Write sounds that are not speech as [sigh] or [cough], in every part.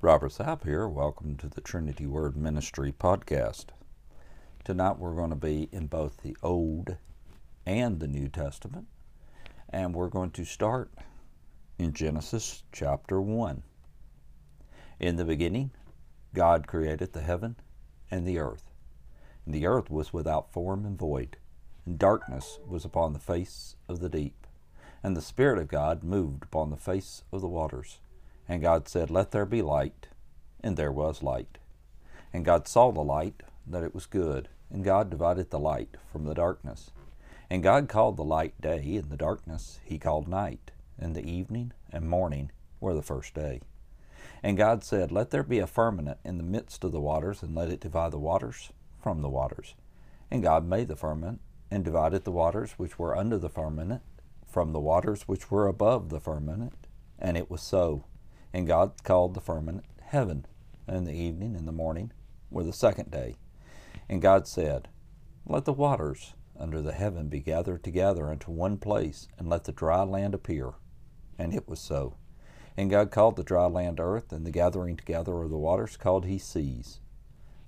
Robert Sapp here. Welcome to the Trinity Word Ministry podcast. Tonight we're going to be in both the Old and the New Testament, and we're going to start in Genesis chapter 1. In the beginning, God created the heaven and the earth. And the earth was without form and void, and darkness was upon the face of the deep. And the Spirit of God moved upon the face of the waters. And God said, Let there be light. And there was light. And God saw the light, that it was good. And God divided the light from the darkness. And God called the light day, and the darkness he called night. And the evening and morning were the first day. And God said, Let there be a firmament in the midst of the waters, and let it divide the waters from the waters. And God made the firmament, and divided the waters which were under the firmament from the waters which were above the firmament. And it was so. And God called the firmament heaven, and the evening and the morning were the second day. And God said, Let the waters under the heaven be gathered together into one place, and let the dry land appear. And it was so. And God called the dry land earth, and the gathering together of the waters called he seas.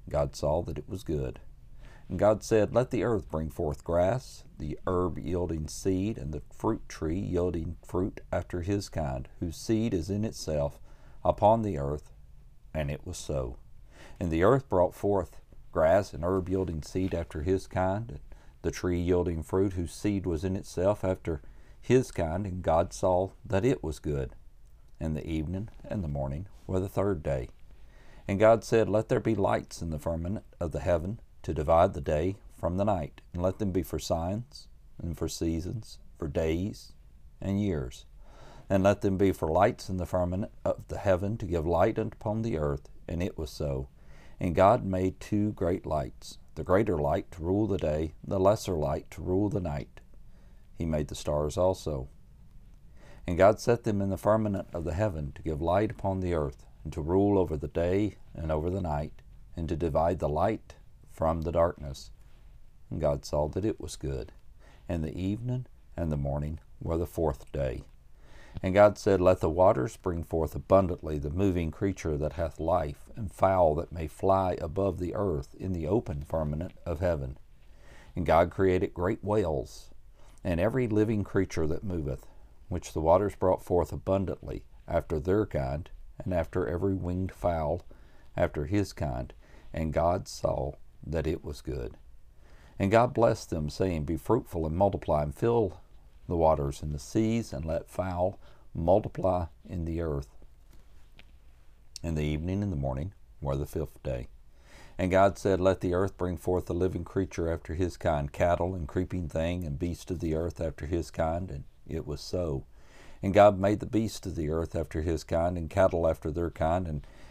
God saw that it was good. And God said, Let the earth bring forth grass, the herb yielding seed, and the fruit tree yielding fruit after his kind, whose seed is in itself upon the earth. And it was so. And the earth brought forth grass and herb yielding seed after his kind, and the tree yielding fruit, whose seed was in itself after his kind. And God saw that it was good. And the evening and the morning were the third day. And God said, Let there be lights in the firmament of the heaven to divide the day from the night, and let them be for signs, and for seasons, for days, and years. And let them be for lights in the firmament of the heaven to give light upon the earth. And it was so. And God made two great lights, the greater light to rule the day, the lesser light to rule the night. He made the stars also. And God set them in the firmament of the heaven to give light upon the earth, and to rule over the day and over the night, and to divide the light from the darkness. And God saw that it was good. And the evening and the morning were the fourth day. And God said, Let the waters bring forth abundantly the moving creature that hath life, and fowl that may fly above the earth in the open firmament of heaven. And God created great whales, and every living creature that moveth, which the waters brought forth abundantly, after their kind, and after every winged fowl, after his kind. And God saw that it was good. And God blessed them, saying, Be fruitful and multiply, and fill the waters and the seas, and let fowl multiply in the earth. And the evening and the morning were the fifth day. And God said, Let the earth bring forth a living creature after his kind, cattle and creeping thing, and beast of the earth after his kind. And it was so. And God made the beasts of the earth after his kind, and cattle after their kind, and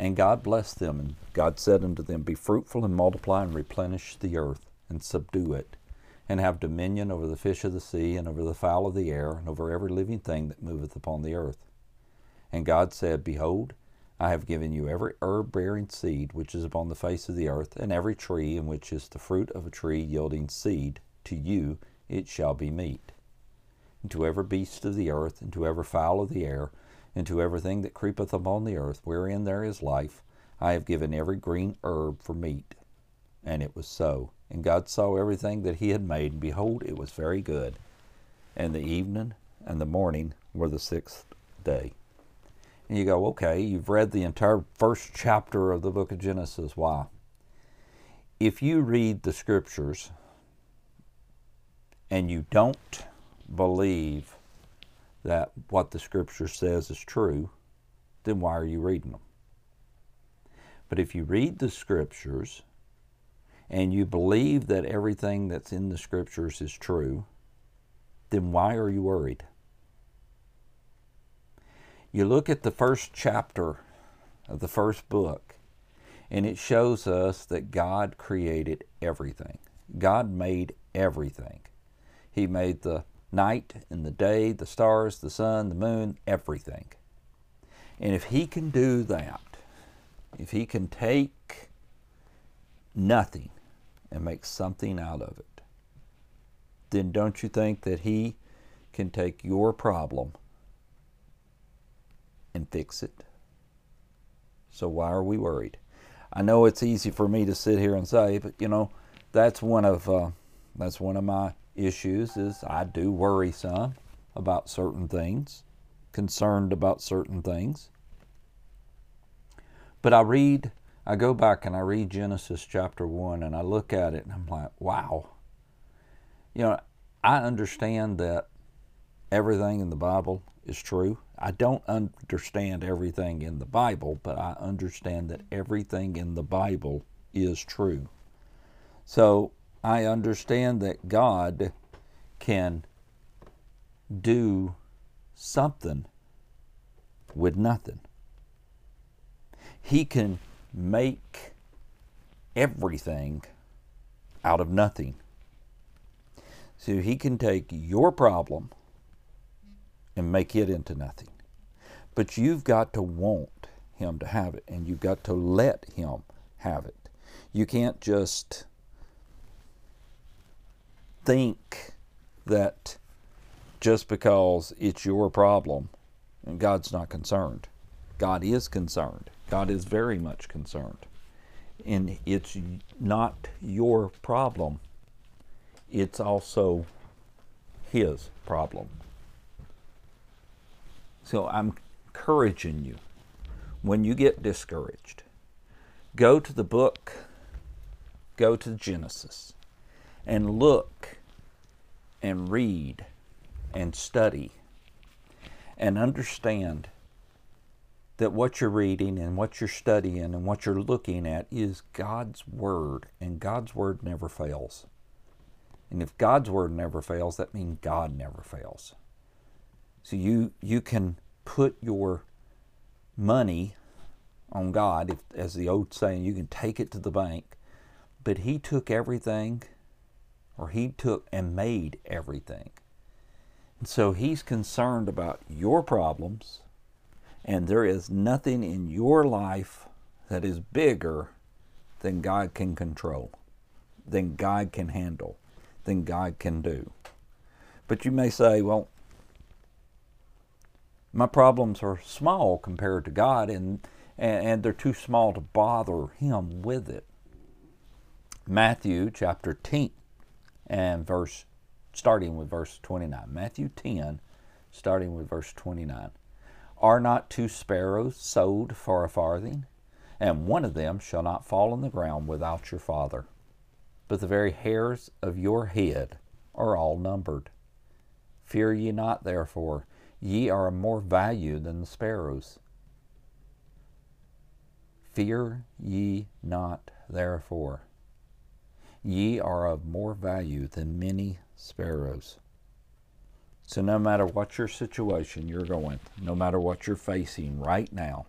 And God blessed them, and God said unto them, Be fruitful and multiply and replenish the earth, and subdue it, and have dominion over the fish of the sea, and over the fowl of the air, and over every living thing that moveth upon the earth. And God said, Behold, I have given you every herb bearing seed which is upon the face of the earth, and every tree in which is the fruit of a tree yielding seed, to you it shall be meat. And to every beast of the earth, and to every fowl of the air, and to everything that creepeth upon the earth, wherein there is life, I have given every green herb for meat. And it was so. And God saw everything that he had made, and behold, it was very good. And the evening and the morning were the sixth day. And you go, okay, you've read the entire first chapter of the book of Genesis. Why? If you read the scriptures and you don't believe that what the scripture says is true, then why are you reading them? But if you read the scriptures and you believe that everything that's in the scriptures is true, then why are you worried? You look at the first chapter of the first book, And it shows us that God created everything. God made everything. He made the night and the day, the stars, the sun, the moon, everything. And if He can do that, if He can take nothing and make something out of it, then don't you think that He can take your problem and fix it? So why are we worried? I know it's easy for me to sit here and say, but you know, that's one of uh, that's one of my issues is I do worry some about certain things, concerned about certain things. But I read, I go back and I read Genesis chapter 1 and I look at it and I'm like, wow. You know, I understand that everything in the Bible is true. I don't understand everything in the Bible, but I understand that everything in the Bible is true. So I understand that God can do something with nothing. He can make everything out of nothing. So he can take your problem and make it into nothing. But you've got to want him to have it and you've got to let him have it. You can't just think that just because it's your problem and God's not concerned. God is concerned. God is very much concerned. And it's not your problem, it's also His problem. So I'm encouraging you when you get discouraged, go to the book, go to Genesis, and look and read and study and understand that what you're reading and what you're studying and what you're looking at is God's Word, and God's Word never fails. And if God's Word never fails, that means God never fails. So you, you can put your money on God, if, as the old saying, you can take it to the bank, but He took everything or he took and made everything. And so he's concerned about your problems, and there is nothing in your life that is bigger than God can control, than God can handle, than God can do. But you may say, well, my problems are small compared to God, and, and they're too small to bother Him with it. Matthew chapter 10, and verse starting with verse 29. Matthew 10, starting with verse 29. Are not two sparrows sold for a farthing? And one of them shall not fall on the ground without your Father. But the very hairs of your head are all numbered. Fear ye not, therefore, ye are of more value than the sparrows. Fear ye not, therefore. Ye are of more value than many sparrows. So, no matter what your situation you're going, no matter what you're facing right now,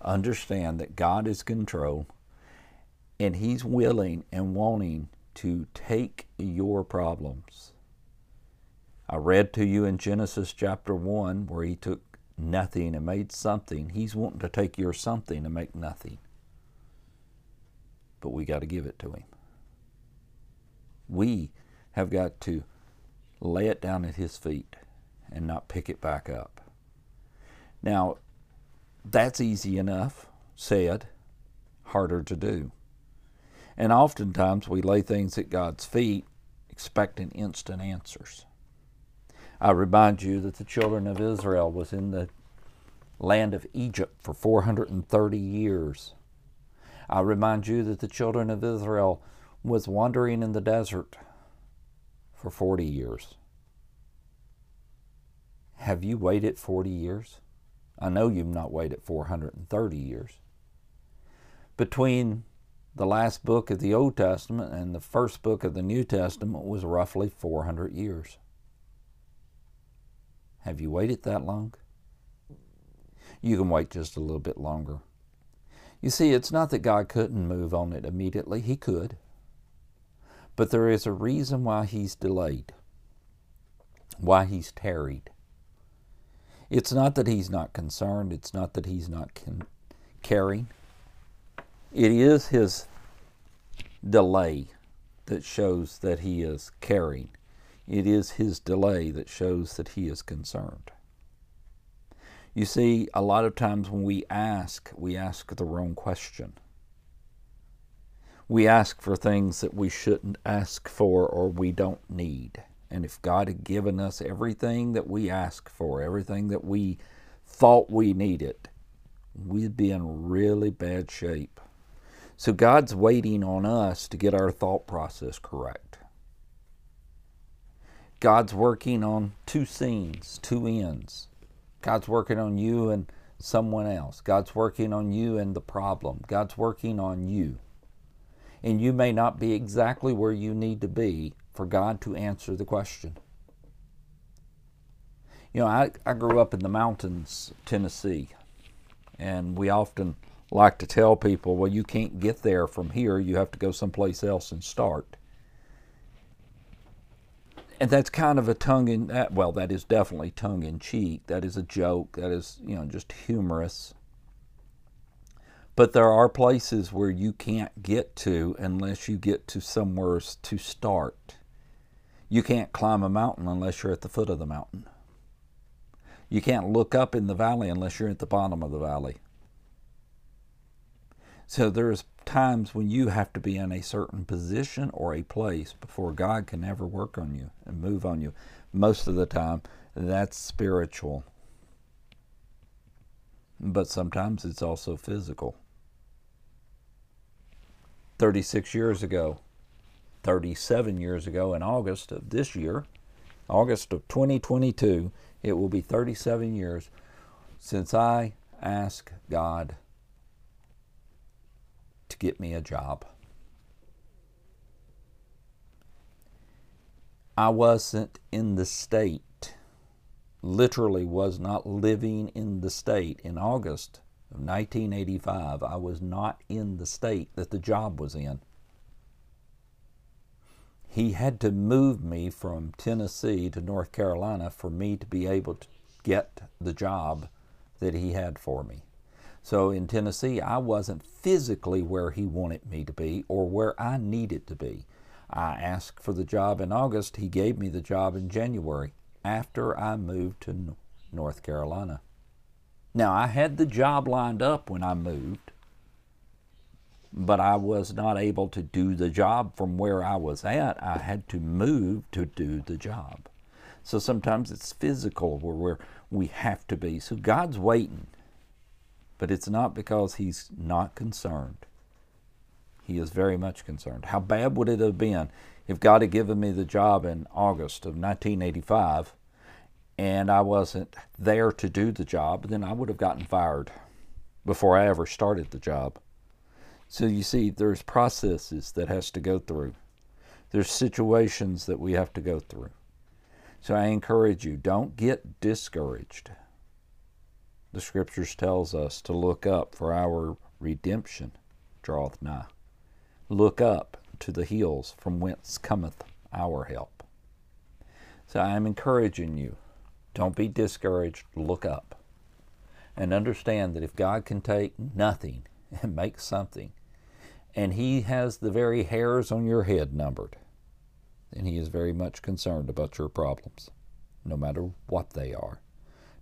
understand that God is control and He's willing and wanting to take your problems. I read to you in Genesis chapter 1 where He took nothing and made something. He's wanting to take your something and make nothing. But we got to give it to Him we have got to lay it down at His feet and not pick it back up. Now, that's easy enough said, harder to do. And oftentimes we lay things at God's feet expecting instant answers. I remind you that the children of Israel was in the land of Egypt for 430 years. I remind you that the children of Israel was wandering in the desert for 40 years. Have you waited 40 years? I know you've not waited 430 years. Between the last book of the Old Testament and the first book of the New Testament was roughly 400 years. Have you waited that long? You can wait just a little bit longer. You see, it's not that God couldn't move on it immediately, He could. But there is a reason why He's delayed, why He's tarried. It's not that He's not concerned, it's not that He's not con- caring. It is His delay that shows that He is caring. It is His delay that shows that He is concerned. You see, a lot of times when we ask, we ask the wrong question. We ask for things that we shouldn't ask for or we don't need. And if God had given us everything that we ask for, everything that we thought we needed, we'd be in really bad shape. So God's waiting on us to get our thought process correct. God's working on two scenes, two ends. God's working on you and someone else. God's working on you and the problem. God's working on you. And you may not be exactly where you need to be for God to answer the question. You know, I, I grew up in the mountains, Tennessee, and we often like to tell people, well, you can't get there from here, you have to go someplace else and start. And that's kind of a tongue in that well that is definitely tongue in cheek that is a joke. That is you know just humorous but there are places where you can't get to unless you get to somewhere to start you can't climb a mountain unless you're at the foot of the mountain you can't look up in the valley unless you're at the bottom of the valley so there's times when you have to be in a certain position or a place before God can ever work on you and move on you. Most of the time, that's spiritual. But sometimes it's also physical. 36 years ago, 37 years ago, in August of this year, August of 2022, it will be 37 years since I asked God to get me a job. I wasn't in the state, literally was not living in the state in August of 1985. I was not in the state that the job was in. He had to move me from Tennessee to North Carolina for me to be able to get the job that he had for me. So in Tennessee, I wasn't physically where he wanted me to be or where I needed to be. I asked for the job in August. He gave me the job in January after I moved to North Carolina. Now, I had the job lined up when I moved, but I was not able to do the job from where I was at. I had to move to do the job. So sometimes it's physical where we have to be. So God's waiting. But it's not because he's not concerned. He is very much concerned. How bad would it have been if God had given me the job in August of 1985 and I wasn't there to do the job? Then I would have gotten fired before I ever started the job. So you see, there's processes that has to go through. There's situations that we have to go through. So I encourage you, don't get discouraged the scriptures tells us to look up for our redemption draweth nigh. Look up to the hills from whence cometh our help. So I am encouraging you. Don't be discouraged. Look up. And understand that if God can take nothing [laughs] and make something, and He has the very hairs on your head numbered, then He is very much concerned about your problems, no matter what they are.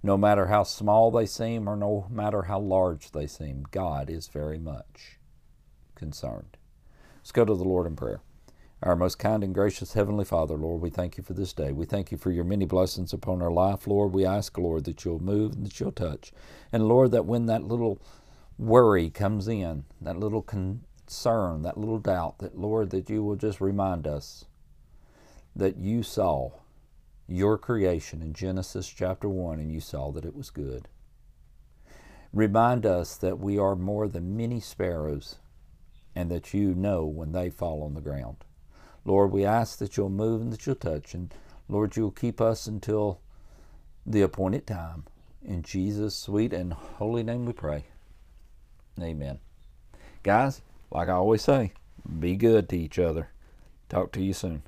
No matter how small they seem or no matter how large they seem, God is very much concerned. Let's go to the Lord in prayer. Our most kind and gracious Heavenly Father, Lord, we thank you for this day. We thank you for your many blessings upon our life, Lord. We ask, Lord, that you'll move and that you'll touch. And Lord, that when that little worry comes in, that little concern, that little doubt, that Lord, that you will just remind us that you saw your creation in Genesis chapter 1 and you saw that it was good. Remind us that we are more than many sparrows and that you know when they fall on the ground. Lord, we ask that you'll move and that you'll touch, and Lord, you'll keep us until the appointed time. In Jesus' sweet and holy name we pray. Amen. Guys, like I always say, be good to each other. Talk to you soon.